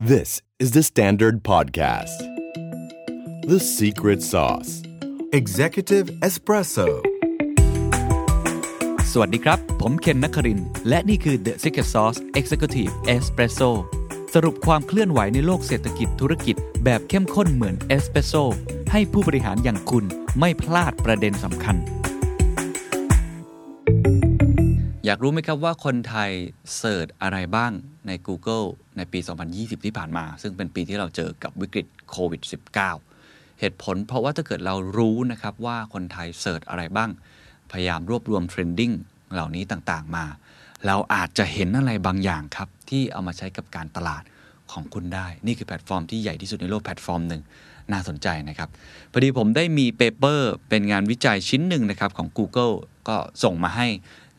This is the Standard Podcast. The Secret Sauce Executive Espresso. สวัสดีครับ ผมเคนนักครินทร์และนี่คือ The Secret Sauce Executive Espresso สรุปความเคลื่อนไหวในโลกเศรษฐกิจธุรกิจแบบเข้มข้นเหมือนเอสเปรสโซให้ผู้บริหารอย่างคุณไม่พลาดประเด็นสำคัญ อยากรู้ไหมครับว่าคนไทย search อะไรบ้าง ใน Google ในปี 2020 ที่ผ่านมา ซึ่งเป็นปีที่เราเจอกับวิกฤตโควิด -19 เหตุผลเพราะว่าถ้าเกิดเรารู้นะครับว่าคนไทย search อะไรบ้าง พยายามรวบรวม trending เหล่านี้ต่างๆมา เราอาจจะเห็นอะไรบางอย่างครับ ที่เอามาใช้กับการตลาดของคุณได้ นี่คือแพลตฟอร์มที่ใหญ่ที่สุดในโลกแพลตฟอร์มหนึ่งน่าสนใจนะครับ พอดีผมได้มี paper เป็นงานวิจัยชิ้นหนึ่งนะครับของ Google ก็ส่งมาให้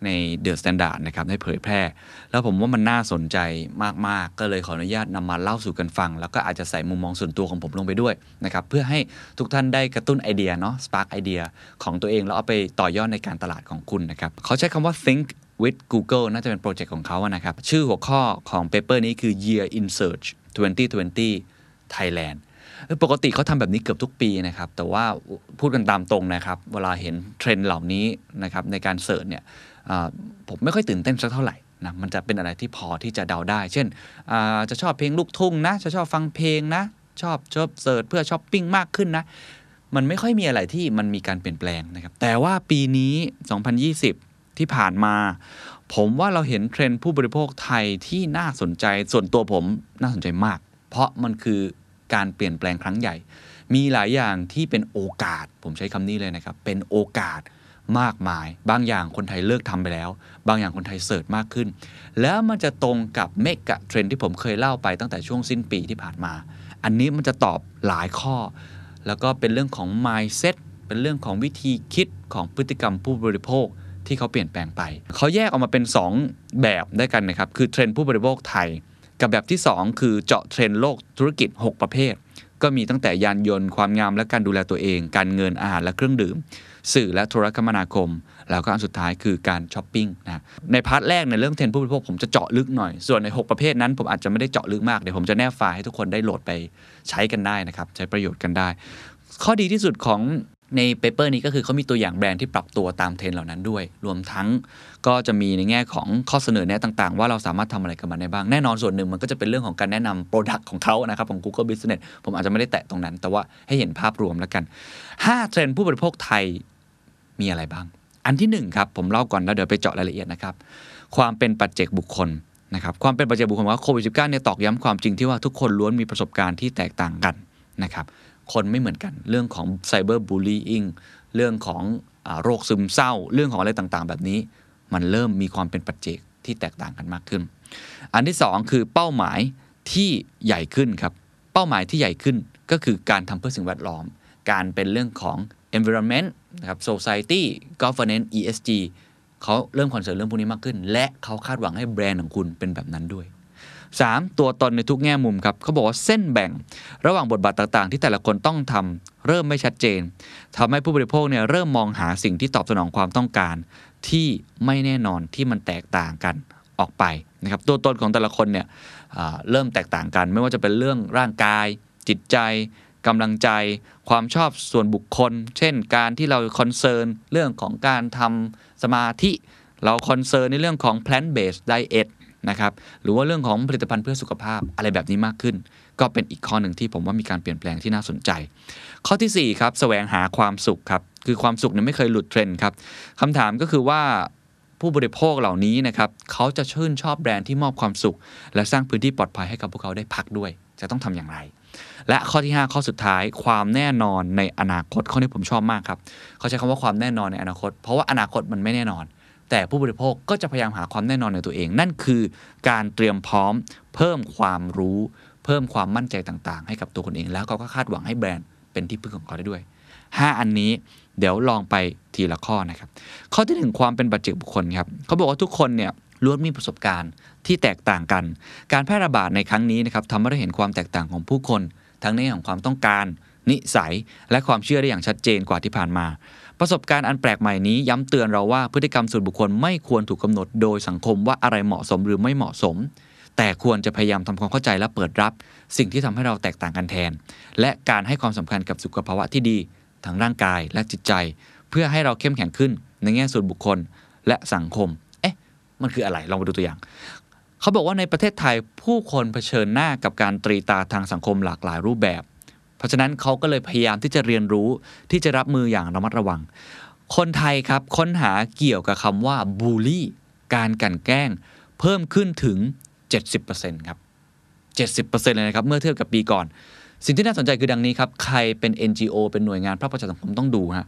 ใน The Standard นะครับได้เผยแพร่ แล้วผมว่ามันน่าสนใจมาก ๆ ก็เลยขออนุญาตนำมาเล่าสู่กันฟัง แล้วก็อาจจะใส่มุมมองส่วนตัวของผมลงไปด้วยนะครับเพื่อให้ทุกท่านได้กระตุ้นไอเดียเนาะ spark ไอเดียของตัวเองแล้วเอาไปต่อยอดในการตลาดของคุณนะครับเขาใช้คำว่า think with Google น่าจะเป็นโปรเจกต์ของเขาอะนะครับ ชื่อหัวข้อของ paper นี้คือ Year in Search 2020 Thailand ปกติเขาทำแบบนี้เกือบทุกปีนะครับ แต่ว่าพูดกันตามตรงนะครับ เวลาเห็นเทรนด์เหล่านี้นะครับในการ search เนี่ย ผมไม่ค่อยตื่นเต้นสักเท่าไหร่นะมันจะเป็นอะไรที่พอที่จะเดาได้ เช่นจะชอบเพลงลูกทุ่งนะจะชอบฟังเพลงนะ ชอบชอบ search เพื่อช้อปปิ้งมากขึ้นนะ มันไม่ค่อยมีอะไรที่มันมีการเปลี่ยนแปลงนะครับ แต่ว่าปีนี้ 2020 ที่ผ่านมา ผมว่าเราเห็นเทรนด์ผู้บริโภคไทยที่น่าสนใจส่วนตัวผมน่าสนใจมาก เพราะมันคือการเปลี่ยนแปลงครั้งใหญ่ มีหลายอย่างที่เป็นโอกาส ผมใช้คำนี้เลยนะครับ เป็นโอกาส มากมาย บางอย่างคนไทยเลิกทำไปแล้ว บางอย่างคนไทยเสิร์ชมากขึ้น แล้วมันจะตรงกับเมกะเทรนที่ผมเคยเล่าไปตั้งแต่ช่วงสิ้นปีที่ผ่านมา อันนี้มันจะตอบหลายข้อ แล้วก็เป็นเรื่องของ mindset เป็นเรื่องของวิธีคิดของพฤติกรรมผู้บริโภคที่เขาเปลี่ยนแปลงไป เขาแยกออกมาเป็น 2 แบบด้วยกันนะครับ คือเทรนด์ผู้บริโภคไทย กับแบบที่ 2 คือเจาะเทรนด์โลกธุรกิจ 6 ประเภท ก็มีตั้งแต่ยานยนต์ ความงามและการดูแลตัวเอง การเงินอาหารและเครื่องดื่ม สื่อและโทรคมนาคม แล้วก็อันสุดท้ายคือการช้อปปิ้งนะใน part แรกในเรื่องเทรนด์ผู้บริโภคผมจะเจาะลึกหน่อย ส่วนใน 6 ประเภทนั้น ผมอาจจะไม่ได้เจาะลึกมากเดี๋ยวผมจะแนบไฟล์ให้ทุกคนได้โหลดไปใช้กันได้นะครับใช้ประโยชน์กันได้ ข้อดีที่สุดของ ใน paper นี้ก็คือเขามีตัวอย่างแบรนด์ที่ปรับตัวตามเทรนด์เหล่านั้นด้วย รวมทั้งก็จะมีในแง่ของข้อเสนอแนะต่าง ๆ ว่าเราสามารถทำอะไรกับมันได้บ้าง แน่นอนส่วนหนึ่งมันก็จะเป็นเรื่องของการแนะนำ product ของเขานะครับของ Google Business ผมอาจจะไม่ได้แตะตรงนั้น แต่ว่าให้เห็นภาพรวมแล้วกัน 5 เทรนด์ผู้บริโภคไทยมีอะไรบ้าง อันที่1ครับผมเล่าก่อนแล้วเดี๋ยวไปเจาะรายละเอียดนะครับความเป็นปัจเจกบุคคลนะครับความเป็นปัจเจกบุคคลว่าโควิด -19 เนี่ยตอกย้ำความจริงที่ว่าทุกคนล้วนมีประสบการณ์ที่แตกต่างกันนะครับ คนไม่เหมือนกัน เรื่องของ cyberbullyingเรื่องของอโรคซึมเศร้า เรื่องของอะไรต่างๆ แบบนี้ มันเริ่มมีความเป็นปัจเจกที่แตกต่างกันมากขึ้น อันที่ 2 คือเป้าหมายที่ใหญ่ขึ้นครับ เป้าหมายที่ใหญ่ขึ้นก็คือการทำเพื่อสิ่งแวดล้อม การเป็นเรื่องของ environment นะครับ society governance ESG เขาเริ่มคอนเซิร์นเรื่องพวกนี้มากขึ้น และเขาคาดหวังให้แบรนด์ของคุณเป็นแบบนั้นด้วย 3. ตัวตนในทุกแง่มุมครับเขาบอกว่าเส้นแบ่ง ระหว่างบทบาทต่างๆ ที่แต่ละคนต้องทำเริ่มไม่ชัดเจนทำให้ผู้บริโภคเนี่ยเริ่มมองหาสิ่งที่ตอบสนองความต้องการ ที่ไม่แน่นอนที่มันแตกต่างกันออกไปนะครับตัวตนของแต่ละคนเนี่ยเริ่มแตกต่างกัน ไม่ว่าจะเป็นเรื่องร่างกาย จิตใจกำลังใจ ความชอบส่วนบุคคล เช่น การที่เรา concern เรื่องของการทำสมาธิ เรา concern ในเรื่องของ plant based diet นะครับหรือว่าเรื่องของผลิตภัณฑ์เพื่อสุขภาพอะไรแบบนี้มากขึ้น ก็เป็นอีกข้อหนึ่งที่ผมว่ามีการเปลี่ยนแปลงที่น่าสนใจ ข้อที่4ครับแสวงหาความสุขครับคือความสุขเนี่ยไม่เคยหลุดเทรนด์ครับคำถามก็คือว่าผู้บริโภคเหล่านี้นะครับเขาจะชื่นชอบแบรนด์ที่มอบความสุข และสร้างพื้นที่ปลอดภัยให้กับพวกเขาได้พักด้วย จะต้องทำอย่างไร และข้อที่ 5 ข้อสุดท้ายความแน่นอนในอนาคตข้อนี้ผมชอบมากครับเขาใช้คำว่าความแน่นอนในอนาคต เพราะว่าอนาคตมันไม่แน่นอน แต่ผู้บริโภคก็จะพยายามหาความแน่นอนในตัวเอง นั่นคือการเตรียมพร้อม เพิ่มความรู้ เพิ่มความมั่นใจต่างๆ ให้กับตัวคนเอง แล้วเขาก็คาดหวังให้แบรนด์เป็นที่พึ่งของเขาได้ด้วย 5 อันนี้เดี๋ยวลองไปทีละข้อนะครับ ข้อที่หนึ่งความเป็นปัจเจกบุคคลครับเขาบอกว่าทุกคนเนี่ยล้วนมีประสบการณ์ที่แตกต่างกัน การแพร่ระบาดในครั้งนี้นะครับทำให้เราเห็นความแตกต่างของผู้คน ทั้งในแง่ของความต้องการ นิสัย และความเชื่อได้อย่างชัดเจนกว่าที่ผ่านมา ประสบการณ์อันแปลกใหม่นี้ย้ำเตือนเราว่าพฤติกรรมส่วนบุคคลไม่ควรถูกกำหนดโดยสังคมว่าอะไรเหมาะสมหรือไม่เหมาะสม แต่ควรจะพยายามทำความเข้าใจและเปิดรับ สิ่งที่ทำให้เราแตกต่างกันแทน และการให้ความสำคัญกับสุขภาวะที่ดีทั้งร่างกายและจิตใจ เพื่อให้เราเข้มแข็งขึ้นในแง่ส่วนบุคคลและสังคม เอ๊ะ มันคืออะไร ลองมาดูตัวอย่าง เขาบอกว่าในประเทศไทยผู้คนเผชิญหน้ากับการตรีตาทางสังคมหลากหลายรูปแบบ เพราะฉะนั้นเขาก็เลยพยายามที่จะเรียนรู้ที่จะรับมืออย่างระมัดระวัง คนไทยครับค้นหาเกี่ยวกับคำว่าบูลลี่ การกันแกล้ง เพิ่มขึ้นถึง 70%ครับ 70%เลยนะครับ เมื่อเทียบกับปีก่อน สิ่งที่น่าสนใจคือดังนี้ครับ ใครเป็น NGO เป็นหน่วยงานภาคประชาสังคมต้องดูฮะ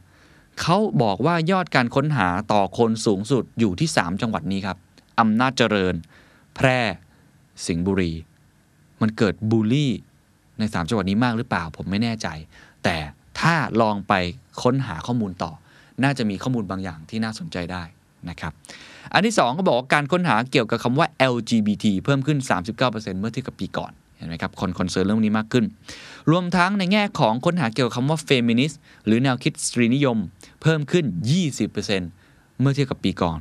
เขาบอกว่ายอดการค้นหาต่อคนสูงสุดอยู่ที่ 3 จังหวัดนี้ครับอำนาจเจริญ แพร่ สิงห์บุรี มันเกิดบูลลี่ ใน 3 จังหวัดนี้มากหรือเปล่า ผมไม่แน่ใจ แต่ถ้าลองไปค้นหาข้อมูลต่อ น่าจะมีข้อมูลบางอย่างที่น่าสนใจได้นะครับอันที่ 2 ก็บอกว่าการค้นหาเกี่ยวกับคำว่า LGBT เพิ่มขึ้น 39%เมื่อเทียบกับปีก่อนเห็นไหมครับคน concern เรื่องนี้มากขึ้น รวมทั้งในแง่ของค้นหาเกี่ยวกับคำว่า feminist หรือแนวคิดสตรีนิยม เพิ่มขึ้น 20%เมื่อเทียบกับปีก่อน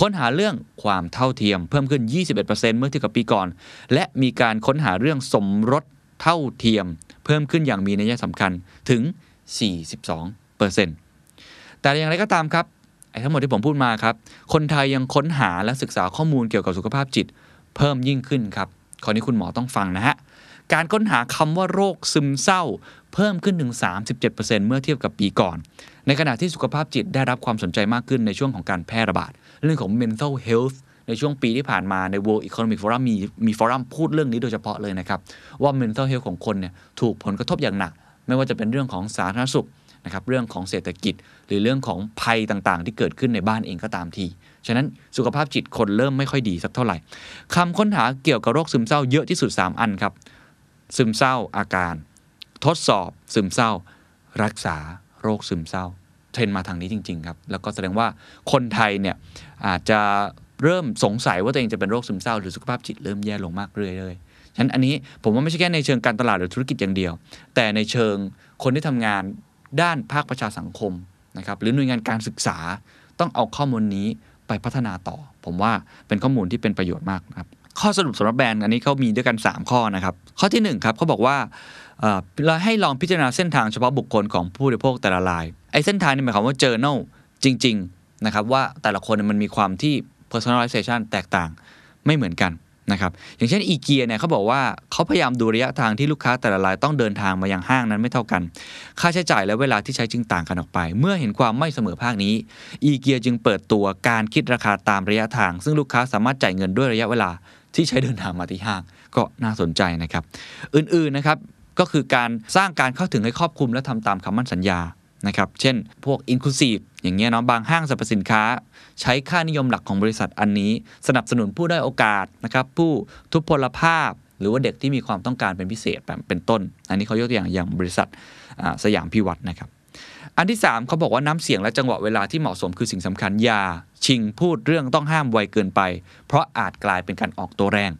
ค้นหาเรื่องความเท่าเทียมเพิ่มขึ้น 21%เมื่อเทียบกับปีก่อน และมีการค้นหาเรื่องสมรส เท่าเทียมเพิ่มขึ้นอย่างมีนัยสำคัญถึง 42%แต่อย่างไรก็ตามครับไอ้ทั้งหมดที่ผมพูดมาครับ คนไทยยังค้นหาและศึกษาข้อมูลเกี่ยวกับสุขภาพจิต เพิ่มยิ่งขึ้นครับข้อนี้คุณหมอต้องฟังนะฮะ การค้นหาคำว่าโรคซึมเศร้า เพิ่มขึ้นถึง 37%เมื่อเทียบกับปีก่อน ในขณะที่สุขภาพจิตได้รับความสนใจมากขึ้นในช่วงของการแพร่ระบาด เรื่องของ mental health ในช่วงปีที่ผ่านมาใน World Economic Forum มีมีฟอรัมพูดเรื่องนี้โดยเฉพาะเลยนะครับ ว่า mental health ของคนเนี่ยถูกผลกระทบอย่างหนัก ไม่ว่าจะเป็นเรื่องของสาธารณสุขนะครับเรื่องของเศรษฐกิจ หรือเรื่องของภัยต่างๆ ที่เกิดขึ้นในบ้านเองก็ตามที ฉะนั้นสุขภาพจิตคนเริ่มไม่ค่อยดีสักเท่าไหร่คำค้นหาเกี่ยวกับโรคซึมเศร้าเยอะที่สุด 3 อันครับ ซึมเศร้าอาการ ทดสอบ ซึมเศร้า รักษาโรคซึมเศร้าเทรนมาทางนี้จริง ๆ ครับ แล้วก็แสดงว่าคนไทยเนี่ยอาจจะ เริ่มสงสัยว่าตัวเองจะเป็นโรคซึมเศร้าหรือสุขภาพจิตเริ่มแย่ลงมากเรื่อยๆฉะนั้นอันนี้ผมว่าไม่ใช่แค่ในเชิงการตลาดหรือธุรกิจอย่างเดียว แต่ในเชิงคนที่ทำงานด้านภาคประชาสังคมนะครับหรือหน่วยงานการศึกษาต้องเอาข้อมูลนี้ไปพัฒนาต่อ ผมว่าเป็นข้อมูลที่เป็นประโยชน์มากนะครับข้อสรุปสำหรับแบรนด์อันนี้เขามีด้วยกัน 3 ข้อนะครับ ข้อที่1ครับเขาบอกว่าเราให้ลองพิจารณาเส้นทางเฉพาะบุคคลของผู้บริโภคแต่ละรายไอ้เส้นทางนี่หมายความว่า journal จริง ๆ นะครับว่าแต่ละคนมันมีความที่ personalization แตกต่างไม่เหมือนกันนะครับอย่างเช่นอีเกียเนี่ยเขาบอกว่าเขาพยายามดูระยะทางที่ลูกค้าแต่ละรายต้องเดินทางมายังห้างนั้นไม่เท่ากัน ค่าใช้จ่ายและเวลาที่ใช้จึงต่างกันออกไป เมื่อเห็นความไม่เสมอภาคนี้อีเกียจึงเปิดตัวการคิดราคาตามระยะทาง ซึ่งลูกค้าสามารถจ่ายเงินด้วยระยะเวลาที่ใช้เดินทางมาที่ห้าง ก็น่าสนใจนะครับ อื่นๆนะครับก็คือการสร้างการเข้าถึงให้ครอบคลุมและทำตามคำมั่นสัญญา นะครับ เช่น พวก inclusive อย่างเงี้ยเนาะบางห้างสรรพสินค้า ใช้ค่านิยมหลักของบริษัทอันนี้ สนับสนุนผู้ได้โอกาสนะครับผู้ทุพพลภาพ หรือว่าเด็กที่มีความต้องการเป็นพิเศษแบบเป็นต้น อันนี้เขายกตัวอย่างอย่างบริษัทสยามพิวัตรนะครับอันที่ 3เขาบอกว่าน้ำเสียงและจังหวะเวลาที่เหมาะสมคือสิ่งสำคัญอย่าชิงพูดเรื่องต้องห้ามไวเกินไป เพราะอาจกลายเป็นการออกตัวแรง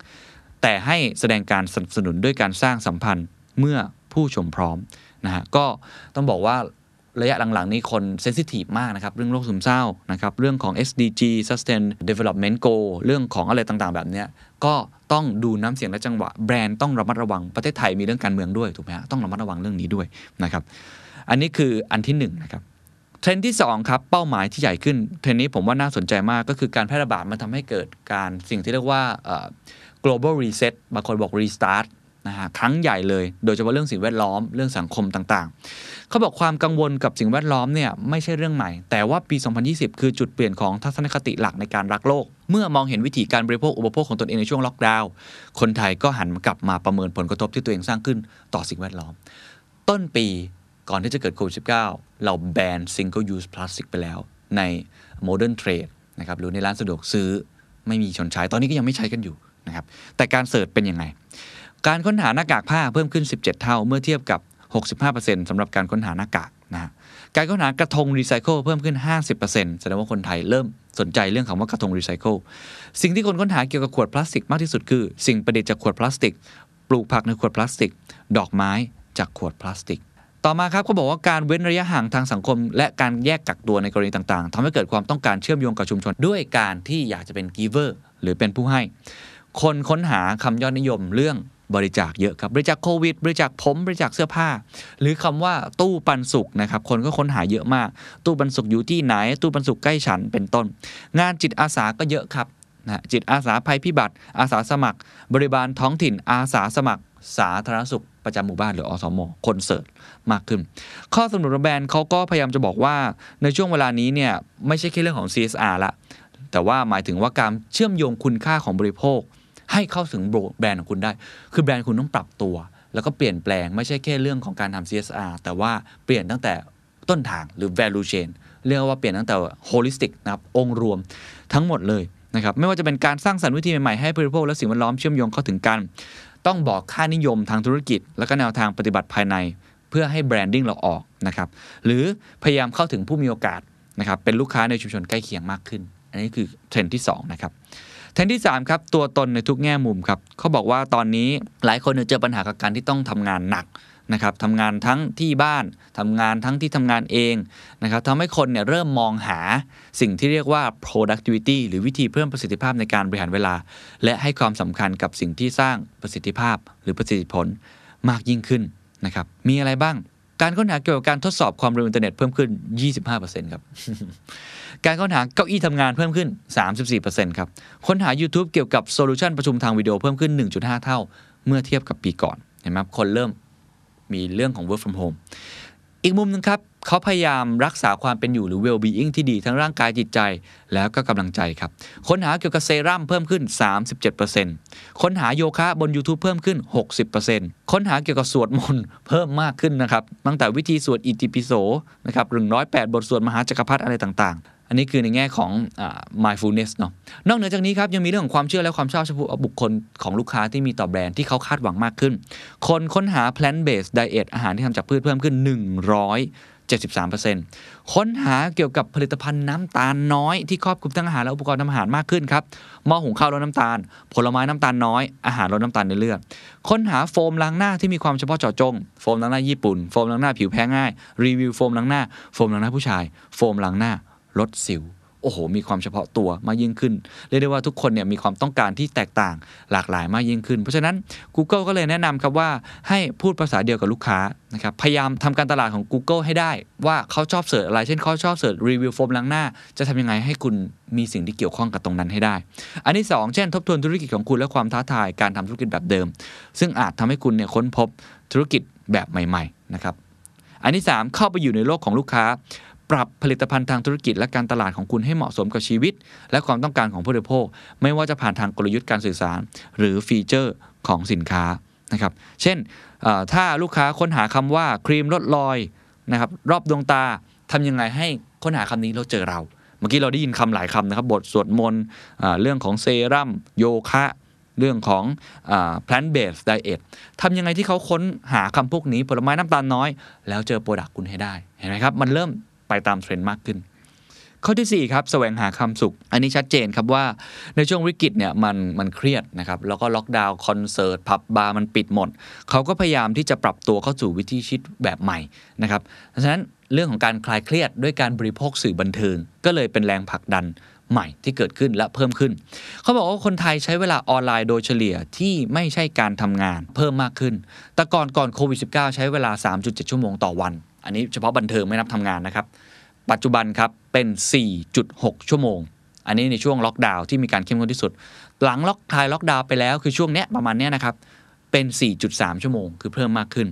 แต่ให้แสดงการสนับสนุนด้วยการสร้างสัมพันธ์เมื่อผู้ชมพร้อมนะฮะก็ต้องบอกว่า ระยะหลังๆ นี้คนเซนซิทีฟมากนะครับเรื่องโรคซึมเศร้านะครับเรื่องของ SDG Sustain Development Goal เรื่องของอะไรต่างๆ แบบนี้ก็ต้องดูน้ำเสียงและจังหวะแบรนด์ต้องระมัดระวังประเทศไทยมีเรื่องการเมืองด้วยถูกไหมฮะต้องระมัดระวังเรื่องนี้ด้วยนะครับอันนี้คืออันที่1นนะครับเทรนด์ที่2ครับเป้าหมายที่ใหญ่ขึ้นเทรนด์นี้ผมว่าน่าสนใจมากก็คือการแพร่ระบาดมันทำให้เกิดการสิ่งที่เรียกว่า global reset บางคนบอก restart นะฮะครั้งใหญ่เลย โดยเฉพาะเรื่องสิ่งแวดล้อมเรื่องสังคมต่างๆ เขาบอกความกังวลกับสิ่งแวดล้อมเนี่ยไม่ใช่เรื่องใหม่ แต่ว่าปี 2020 คือจุดเปลี่ยนของทัศนคติหลักในการรักโลก เมื่อมองเห็นวิธีการบริโภคอุปโภคของตนเองในช่วงล็อกดาวน์คนไทยก็หันกลับมาประเมินผลกระทบที่ตัวเองสร้างขึ้นต่อสิ่งแวดล้อม ต้นปีก่อนที่จะเกิดโควิด -19 เราแบน single use plastic ไปแล้ว ใน modern trade นะครับหรือในร้านสะดวกซื้อไม่มีคนใช้ตอนนี้ก็ยังไม่ใช้กันอยู่นะครับแต่การ search เป็นยังไง การค้นหาหน้ากากผ้าเพิ่มขึ้น 17 เท่าเมื่อเทียบกับ 65%สำหรับการค้นหาหน้ากากนะการค้นหากระทงรีไซเคิลเพิ่มขึ้น 50%แสดงว่าคนไทยเริ่มสนใจเรื่องคำว่ากระทงรีไซเคิลสิ่งที่คนค้นหาเกี่ยวกับขวดพลาสติกมากที่สุดคือ สิ่งประดิษฐ์จากขวดพลาสติก ปลูกผักในขวดพลาสติก ดอกไม้จากขวดพลาสติก ต่อมาครับเขาบอกว่าการเว้นระยะห่างทางสังคม และการแยกกักตัวในกรณีต่างๆทำให้เกิดความต้องการเชื่อมโยงกับชุมชน ด้วยการที่อยากจะเป็น giver หรือเป็นผู้ให้ คนค้นหาคำยอดนิยมเรื่อง บริจาคเยอะครับบริจาคโควิด บริจาคผมบริจาคเสื้อผ้า หรือคำว่าตู้ปันสุกนะครับคนก็ค้นหาเยอะมาก ตู้ปันสุกอยู่ที่ไหน ตู้ปันสุกใกล้ฉันเป็นต้น งานจิตอาสาก็เยอะครับนะจิตอาสาภัยพิบัติ อาสาสมัคร บริบาลท้องถิ่นอาสาสมัคร สาธารณสุขประจำหมู่บ้านหรืออสมคอนเสิร์ตมากขึ้น ข้อสรุปของแบรนด์เขาก็พยายามจะบอกว่าในช่วงเวลานี้เนี่ยไม่ใช่แค่เรื่องของ CSR ละแต่ว่าหมายถึงว่าการเชื่อมโยงคุณค่าของบริโภค ให้เข้าถึงแบรนด์ของคุณได้ คือแบรนด์คุณต้องปรับตัว แล้วก็เปลี่ยนแปลงไม่ใช่แค่เรื่องของการทำ CSR แต่ว่าเปลี่ยนตั้งแต่ต้นทางหรือ value chain เรียกว่าเปลี่ยนตั้งแต่ holistic นะครับองค์รวมทั้งหมดเลยนะครับไม่ว่าจะเป็นการสร้างสรรค์วิธีใหม่ๆให้บริโภคและสิ่งแวดล้อมเชื่อมโยงเข้าถึงกัน ต้องบอกค่านิยมทางธุรกิจ และก็แนวทางปฏิบัติภายใน เพื่อให้ branding เราออกนะครับหรือพยายามเข้าถึงผู้มีโอกาสนะครับเป็นลูกค้าในชุมชนใกล้เคียงมากขึ้น อันนี้คือเทรนด์ที่2นะครับ เทรนด์ที่3ครับตัวตนในทุกแง่มุมครับเขาบอกว่าตอนนี้หลายคนเจอปัญหากับการที่ต้องทำงานหนักนะครับทำงานทั้งที่บ้านทำงานทั้งที่ทำงานเองนะครับทำให้คนเนี่ยเริ่มมองหาสิ่งที่เรียกว่า productivity หรือวิธีเพิ่มประสิทธิภาพในการบริหารเวลา และให้ความสำคัญกับสิ่งที่สร้างประสิทธิภาพหรือประสิทธิผลมากยิ่งขึ้นนะครับมีอะไรบ้างการค้นหาเกี่ยวกับการทดสอบความเร็วอินเทอร์เน็ตเพิ่มขึ้น 25%ครับ การค้นหาเก้าอี้ทำงานเพิ่มขึ้น 34%ครับ ค้นหา YouTube เกี่ยวกับโซลูชันประชุมทางวิดีโอเพิ่มขึ้น 1.5 เท่า เมื่อเทียบกับปีก่อน เห็นไหมคนเริ่มมีเรื่องของ work from home อีกมุมหนึงครับ เขาพยายามรักษาความเป็นอยู่หรือ well being ที่ดีทั้งร่างกายจิตใจแล้วก็กำลังใจครับ ค้นหาเกี่ยวกับเซรั่มเพิ่มขึ้น 37%ค้นหาโยคะบน YouTube เพิ่มขึ้น 60%ค้นหาเกี่ยวกับสวดมนต์เพิ่มมากขึ้นนะครับ ตั้งแต่วิธีสวดอิติปิโสนะครับ108บทสวดมหาจักรพรรดิอะไรต่างๆ อันนี้คือในแง่ของอ mindfulness เนาะนอกเหนือจากนี้ครับยังมีเรื่องของความเชื่อและความชอบเฉพาะบุคคลของลูกค้าที่มีต่อแบรนด์ที่เขาคาดหวังมากขึ้น คนค้นหา plant based diet อาหารที่ทำจากพืชเพิ่มขึ้น173%ค้นหาเกี่ยวกับผลิตภัณฑ์น้ำตาลน้อยที่ครอบคลุมทั้งอาหารและอุปกรณ์ทำอาหารมากขึ้นครับหม้อหุงข้าวลดน้ำตาล ผลไม้น้ำตาลน้อย อาหารลดน้ำตาลในเลือด ค้นหาโฟมล้างหน้าที่มีความเฉพาะเจาะจง โฟมล้างหน้าญี่ปุ่น โฟมล้างหน้าผิวแพ้ง่าย รีวิวโฟมล้างหน้า โฟมล้างหน้าผู้ชาย โฟมล้างหน้า ลดสิว โอ้โห มีความเฉพาะตัวมากยิ่งขึ้น เรียกได้ว่าทุกคนเนี่ยมีความต้องการที่แตกต่างหลากหลายมากยิ่งขึ้น เพราะฉะนั้น Google ก็เลยแนะนำครับว่าให้พูดภาษาเดียวกับลูกค้านะครับพยายามทำการตลาดของ Google ให้ได้ ว่าเขาชอบ search อะไร เช่นเขาชอบ search รีวิวโฟมล้างหน้า จะทำยังไงให้คุณมีสิ่งที่เกี่ยวข้องกับตรงนั้นให้ได้ อันที่สองเช่น ทบทวนธุรกิจของคุณและความท้าทายการทำธุรกิจแบบเดิม ซึ่งอาจทำให้คุณเนี่ยค้นพบธุรกิจแบบใหม่ๆนะครับอันที่ 3 เข้าไปอยู่ในโลกของลูกค้า ปรับผลิตภัณฑ์ทางธุรกิจและการตลาดของคุณให้เหมาะสมกับชีวิต และความต้องการของผู้บริโภค ไม่ว่าจะผ่านทางกลยุทธ์การสื่อสาร หรือฟีเจอร์ของสินค้านะครับเช่นถ้าลูกค้าค้นหาคำว่าครีมลดรอยนะครับรอบดวงตาทำยังไงให้ค้นหาคำนี้แล้วเจอเรา เมื่อกี้เราได้ยินคำหลายคำนะครับ บทสวดมนต์เรื่องของเซรั่มโยคะเรื่องของ plant based diet ทำยังไงที่เขาค้นหาคำพวกนี้ผลไม้น้ำตาลน้อย แล้วเจอ product คุณให้ได้ เห็นไหมครับ มันเริ่ม ไปตามเทรนด์มากขึ้น ข้อที่ 4 ครับแสวงหาความสุข อันนี้ชัดเจนครับว่าในช่วงวิกฤตเนี่ยมันมันเครียดนะครับแล้วก็ล็อกดาวน์คอนเสิร์ตผับบาร์มันปิดหมด เขาก็พยายามที่จะปรับตัวเข้าสู่วิถีชีวิตแบบใหม่นะครับเพราะฉะนั้นเรื่องของการคลายเครียดด้วยการบริโภคสื่อบันเทิง ก็เลยเป็นแรงผลักดันใหม่ที่เกิดขึ้นและเพิ่มขึ้น เขาบอกว่าคนไทยใช้เวลาออนไลน์โดยเฉลี่ยที่ไม่ใช่การทำงานเพิ่มมากขึ้น แต่ก่อนก่อนโควิด -19 ใช้เวลา 3.7 ชั่วโมงต่อวัน อันนี้เฉพาะบันเทิงไม่นับทำงานนะครับ ปัจจุบันครับเป็น 4.6 ชั่วโมง อันนี้ในช่วงล็อกดาวน์ที่มีการเข้มข้นที่สุด หลังล็อกคลายล็อกดาวน์ไปแล้วคือช่วงเนี้ยประมาณเนี้ยนะครับเป็น 4.3 ชั่วโมง คือเพิ่มมากขึ้น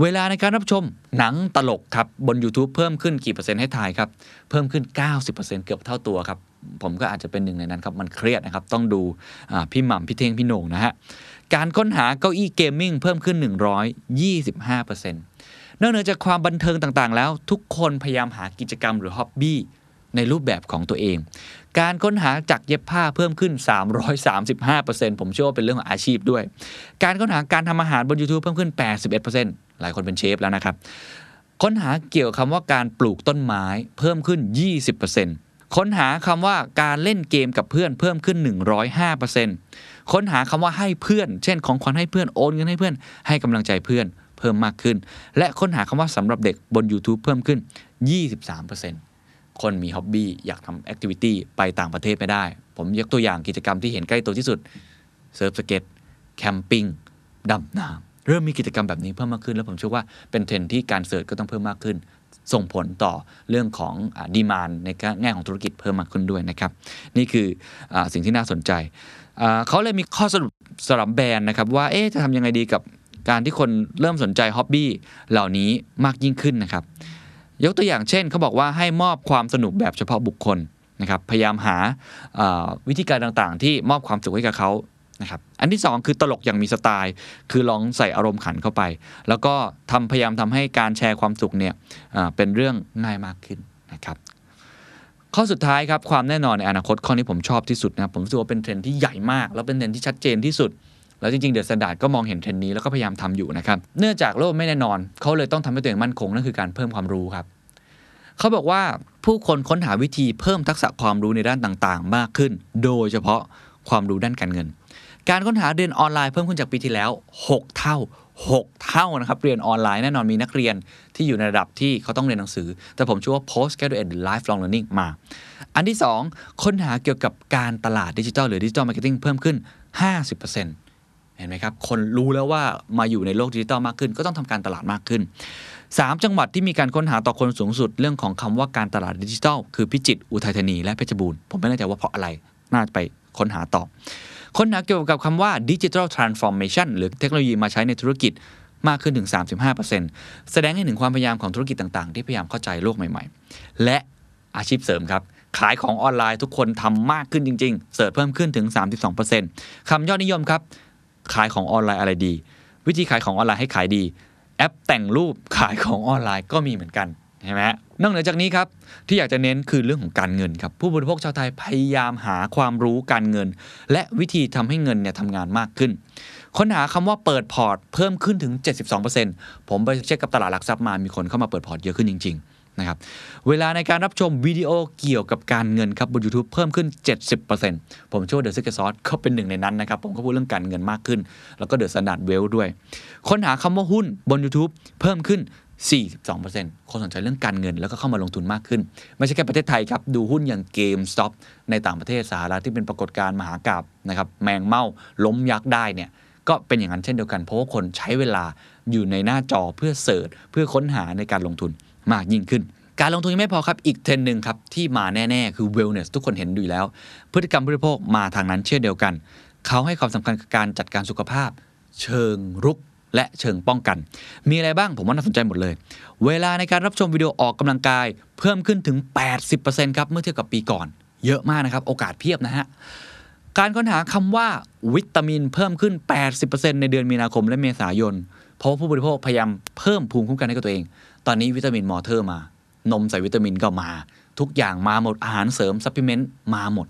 เวลาในการรับชมหนังตลกครับ บน YouTube เพิ่มขึ้นกี่เปอร์เซ็นต์ให้ทายครับ เพิ่มขึ้น 90%เกือบเท่าตัวครับ ผมก็อาจจะเป็นหนึ่งในนั้นครับ มันเครียดนะครับ ต้องดูพี่หม่ำพี่เท่งพี่โหน่งนะฮะ การค้นหาเก้าอี้ gaming เพิ่มขึ้น 125% นอกเหนือจากความบันเทิงต่างๆ แล้ว ทุกคนพยายามหากิจกรรมหรือ hobby ในรูปแบบของตัวเอง การค้นหาจากเย็บผ้าเพิ่มขึ้น 335%ผมเชื่อว่าเป็นเรื่องของอาชีพด้วย การค้นหาการทำอาหารบน YouTube เพิ่มขึ้น 81%หลายคนเป็นเชฟแล้วนะครับ ค้นหาเกี่ยวกับคำว่าการปลูกต้นไม้เพิ่มขึ้น 20%ค้นหาคำว่าการเล่นเกมกับเพื่อนเพิ่มขึ้น 105%ค้นหาคำว่าให้เพื่อน เช่นของขวัญให้เพื่อนโอนเงินให้เพื่อนให้กำลังใจเพื่อน เพิ่มมากขึ้น และค้นหาคำว่าสำหรับเด็กบน YouTube เพิ่มขึ้น 23%คนมีฮ็อบบี้อยากทำแอคทิวิตี้ไปต่างประเทศไม่ได้ ผมยกตัวอย่างกิจกรรมที่เห็นใกล้ตัวที่สุด surfskate camping ดำน้ำเริ่มมีกิจกรรมแบบนี้เพิ่มมากขึ้น แล้วผมเชื่อว่าเป็นเทรนด์ที่การ search ก็ต้องเพิ่มมากขึ้น ส่งผลต่อเรื่องของ demand ในแง่ของธุรกิจเพิ่มมากขึ้นด้วยนะครับ นี่คือสิ่งที่น่าสนใจเขาเลยมีข้อสรุปสำหรับแบรนด์นะครับว่าเอ๊ะจะทำยังไงดีกับ การที่คนเริ่มสนใจ hobby เหล่านี้มากยิ่งขึ้นนะครับ ยกตัวอย่างเช่นเขาบอกว่าให้มอบความสนุกแบบเฉพาะบุคคลนะครับพยายามหาวิธีการต่างๆ ที่มอบความสุขให้กับเขานะครับอันที่ 2 คือตลกอย่างมีสไตล์ คือลองใส่อารมณ์ขันเข้าไป แล้วก็ทำพยายามทำให้การแชร์ความสุขเนี่ยเป็นเรื่องง่ายมากขึ้นนะครับข้อสุดท้ายครับความแน่นอนในอนาคตข้อนี้ผมชอบที่สุดนะผมรู้สึกว่าเป็นเทรนด์ที่ใหญ่มาก แล้วเป็นเทรนด์ที่ชัดเจนที่สุด แล้วจริงๆ THE STANDARD ก็มองเห็นเทรนด์นี้แล้วก็พยายามทำอยู่นะครับ เนื่องจากโลกไม่แน่นอน เขาเลยต้องทำให้ตัวเองมั่นคงนั่นคือการเพิ่มความรู้ครับ เขาบอกว่าผู้คนค้นหาวิธีเพิ่มทักษะความรู้ในด้านต่างๆ มากขึ้น โดยเฉพาะความรู้ด้านการเงิน การค้นหาเรียนออนไลน์เพิ่มขึ้นจากปีที่แล้ว 6 เท่า 6 เท่านะครับ เรียนออนไลน์แน่นอนมีนักเรียนที่อยู่ในระดับที่เขาต้องเรียนหนังสือ แต่ผมเชื่อว่า post graduate lifelong learning มา อันที่ 2 ค้นหาเกี่ยวกับการตลาดดิจิทัลหรือ digital marketing เพิ่มขึ้น 50% เห็นไหมครับ คนรู้แล้วว่ามาอยู่ในโลกดิจิทัลมากขึ้น ก็ต้องทำการตลาดมากขึ้น 3 จังหวัดที่มีการค้นหาต่อคนสูงสุด เรื่องของคำว่าการตลาดดิจิทัล คือพิจิตรอุทัยธานีและเพชรบูรณ์ผมไม่แน่ใจว่าเพราะอะไรน่าจะไปค้นหาต่อ ค้นหาเกี่ยวกับคำว่าดิจิทัลทรานส์ฟอร์เมชันหรือเทคโนโลยีมาใช้ในธุรกิจมากขึ้นถึง 35%แสดงให้ถึงความพยายามของธุรกิจต่างๆ ที่พยายามเข้าใจโลกใหม่ ๆ และอาชีพเสริมครับ ขายของออนไลน์ทุกคนทำมากขึ้นจริง ๆ เสิร์ชเพิ่มขึ้นถึง 32%คำยอดนิยมครับ ขายของออนไลน์อะไรดี วิธีขายของออนไลน์ให้ขายดี แอปแต่งรูปขายของออนไลน์ก็มีเหมือนกันใช่ไหมนอกเหนือจากนี้ครับ ที่อยากจะเน้นคือเรื่องของการเงินครับ ผู้บริโภคชาวไทยพยายามหาความรู้การเงิน และวิธีทำให้เงินเนี่ยทำงานมากขึ้น ค้นหาคำว่าเปิดพอร์ตเพิ่มขึ้นถึง 72%ผมไปเช็คกับตลาดหลักทรัพย์มามีคนเข้ามาเปิดพอร์ตเยอะขึ้นจริง ๆ นะครับ เวลาในการรับชมวิดีโอเกี่ยวกับการเงินครับบน YouTube เพิ่มขึ้น 70%ผมเชื่อว่า The Secret Sauce ก็เป็นหนึ่งในนั้นนะครับ ผมก็พูดเรื่องการเงินมากขึ้น แล้วก็ THE STANDARD WEALTH ด้วย ค้นหาคำว่าหุ้นบน YouTube เพิ่มขึ้น 42%คนสนใจเรื่องการเงินแล้วก็เข้ามาลงทุนมากขึ้น ไม่ใช่แค่ประเทศไทยครับ ดูหุ้นอย่าง GameStop ในต่างประเทศสหรัฐที่เป็นปรากฏการณ์มหากาพย์นะครับแมงเม่าล้มยักษ์ได้เนี่ยก็เป็นอย่างนั้นเช่นเดียวกันเพราะว่าคนใช้เวลาอยู่ในหน้าจอเพื่อ search เพื่อค้นหาในการลงทุน มากยิ่งขึ้น การลงทุนยังไม่พอครับ อีกเทรนหนึ่งครับที่มาแน่ ๆ คือ wellness ทุกคนเห็นดูแล้ว พฤติกรรมบริโภคมาทางนั้นเช่นเดียวกัน เขาให้ความสำคัญกับการจัดการสุขภาพ เชิงรุกและเชิงป้องกัน มีอะไรบ้างผมว่าน่าสนใจหมดเลย เวลาในการรับชมวิดีโอออกกำลังกาย เพิ่มขึ้นถึง 80%ครับเมื่อเทียบกับปีก่อน เยอะมากนะครับ โอกาสเพียบนะฮะการค้นหาคำว่าวิตามินเพิ่มขึ้น 80%ในเดือนมีนาคมและเมษายน เพราะผู้บริโภคพยายามเพิ่มภูมิคุ้มกันให้กับตัวเอง ตอนนี้วิตามิน water มา นมใส่วิตามินก็มา ทุกอย่างมาหมดอาหารเสริม supplement มาหมด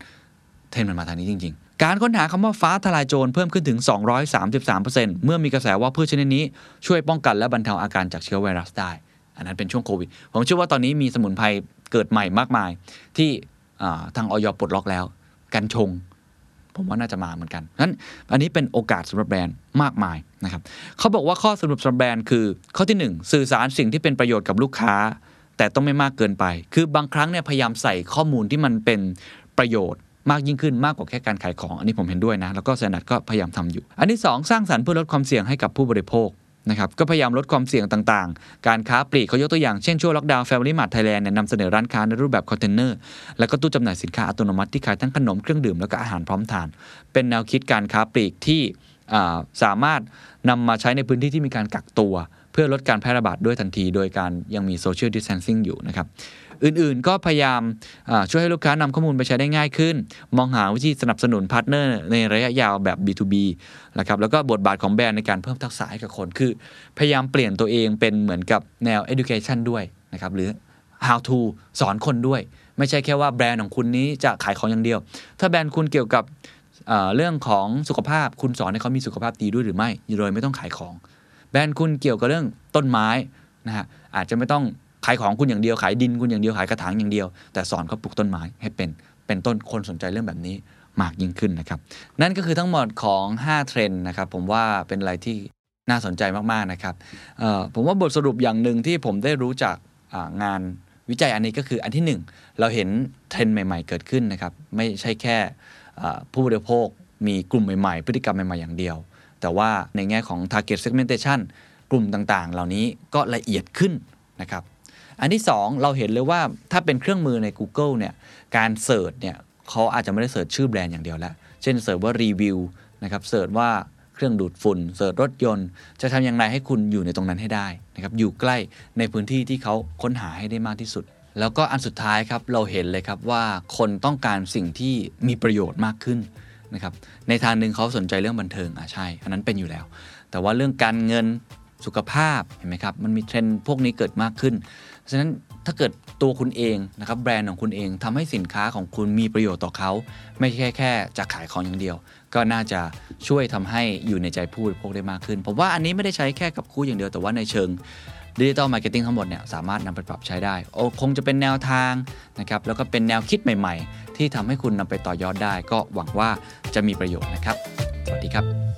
เทรนด์มันมาทางนี้จริง ๆ การค้นหาคำว่าฟ้าทะลายโจรเพิ่มขึ้นถึง 233%เมื่อมีกระแสว่าพืชชนิดนี้ช่วยป้องกันและบรรเทาอาการจากเชื้อไวรัสได้ อันนั้นเป็นช่วงโควิด ผมเชื่อว่าตอนนี้มีสมุนไพรเกิดใหม่มากมาย ที่ทางอย. ปลดล็อกแล้ว กัญชง ผมว่าน่าจะมาเหมือนกันนั้นอันนี้เป็นโอกาสสำหรับแบรนด์มากมายนะครับเขาบอกว่าข้อสรุปสำหรับแบรนด์คือ ข้อที่ 1 สื่อสารสิ่งที่เป็นประโยชน์กับลูกค้า แต่ต้องไม่มากเกินไป คือบางครั้งเนี่ยพยายามใส่ข้อมูลที่มันเป็นประโยชน์มากยิ่งขึ้นมากกว่าแค่การขายของ อันนี้ผมเห็นด้วยนะ แล้ว THE STANDARD ก็พยายามทำอยู่ อันที่ 2 สร้างสรรค์เพื่อลดความเสี่ยงให้กับผู้บริโภค นะครับก็พยายามลดความเสี่ยงต่างๆ การค้าปลีกเขายกตัวอย่างเช่นช่วงล็อกดาวน์ FamilyMart Thailand เนี่ยนำเสนอร้านค้าในรูปแบบคอนเทนเนอร์ แล้วก็ตู้จำหน่ายสินค้าอัตโนมัติที่ขายทั้งขนมเครื่องดื่มแล้วก็อาหารพร้อมทาน เป็นแนวคิดการค้าปลีกที่สามารถนำมาใช้ในพื้นที่ที่มีการกักตัว เพื่อลดการแพร่ระบาดด้วยทันที โดยการยังมี social distancing อยู่นะครับ อื่นๆ ก็พยายามช่วยให้ลูกค้านำข้อมูลไปใช้ได้ง่ายขึ้น มองหาวิธีสนับสนุน partner ในระยะยาวแบบ B2B นะครับแล้วก็บทบาทของแบรนด์ในการเพิ่มทักษะให้กับคน คือ พยายามเปลี่ยนตัวเองเป็นเหมือนกับแนว education ด้วยนะครับหรือ how to สอนคนด้วย ไม่ใช่แค่ว่าแบรนด์ของคุณนี้จะขายของอย่างเดียว ถ้าแบรนด์คุณเกี่ยวกับเรื่องของสุขภาพคุณสอนให้เขามีสุขภาพดีด้วยหรือไม่โดยไม่ต้องขายของ แบรนด์คุณเกี่ยวกับเรื่องต้นไม้นะฮะอาจจะไม่ต้อง ขายของคุณอย่างเดียวขายดินคุณอย่างเดียวขายกระถางอย่างเดียว แต่สอนเขาปลูกต้นไม้ให้เป็น เป็นต้นคนสนใจเรื่องแบบนี้มากยิ่งขึ้นนะครับ นั่นก็คือทั้งหมดของ 5 เทรนด์นะครับ ผมว่าเป็นอะไรที่น่าสนใจมาก ๆ นะครับผมว่าบทสรุปอย่างหนึ่งที่ผมได้รู้จากงานวิจัยอันนี้ก็คืออันที่ 1 เราเห็นเทรนด์ใหม่ ๆ เกิดขึ้นนะครับ ไม่ใช่แค่ผู้บริโภคมีกลุ่มใหม่ ๆ พฤติกรรมใหม่ ๆ อย่างเดียว แต่ว่าในแง่ของ target segmentation กลุ่มต่างๆ เหล่านี้ก็ละเอียดขึ้นนะครับ อันที่ 2 เราเห็นเลยว่าถ้าเป็นเครื่องมือใน Google เนี่ยการเสิร์ชเนี่ยเขาอาจจะไม่ได้เสิร์ชชื่อแบรนด์อย่างเดียวแล้ว เช่นเสิร์ชว่ารีวิวนะครับเสิร์ชว่าเครื่องดูดฝุ่นเสิร์ชรถยนต์ จะทำอย่างไรให้คุณอยู่ในตรงนั้นให้ได้นะครับอยู่ใกล้ในพื้นที่ที่เขาค้นหาให้ได้มากที่สุด แล้วก็อันสุดท้ายครับเราเห็นเลยครับว่าคนต้องการสิ่งที่มีประโยชน์มากขึ้นนะครับในทางหนึ่งเขาสนใจเรื่องบันเทิงอะใช่ อันนั้นเป็นอยู่แล้ว แต่ว่าเรื่องการเงิน สุขภาพเห็นไหมครับมันมีเทรนด์พวกนี้เกิดมากขึ้นฉะนั้นถ้าเกิดตัวคุณเองนะครับแบรนด์ของคุณเองทำให้สินค้าของคุณมีประโยชน์ต่อเขา ไม่ใช่แค่จะขายของอย่างเดียว ก็น่าจะช่วยทำให้อยู่ในใจผู้บริโภคได้มากขึ้น ผมว่าอันนี้ไม่ได้ใช้แค่กับคู่อย่างเดียวแต่ว่าในเชิง digital marketing ทั้งหมดเนี่ยสามารถนำไปปรับใช้ได้ ก็คงจะเป็นแนวทางนะครับแล้วก็เป็นแนวคิดใหม่ ๆ ที่ทำให้คุณนำไปต่อยอดได้ ก็หวังว่าจะมีประโยชน์นะครับ สวัสดีครับ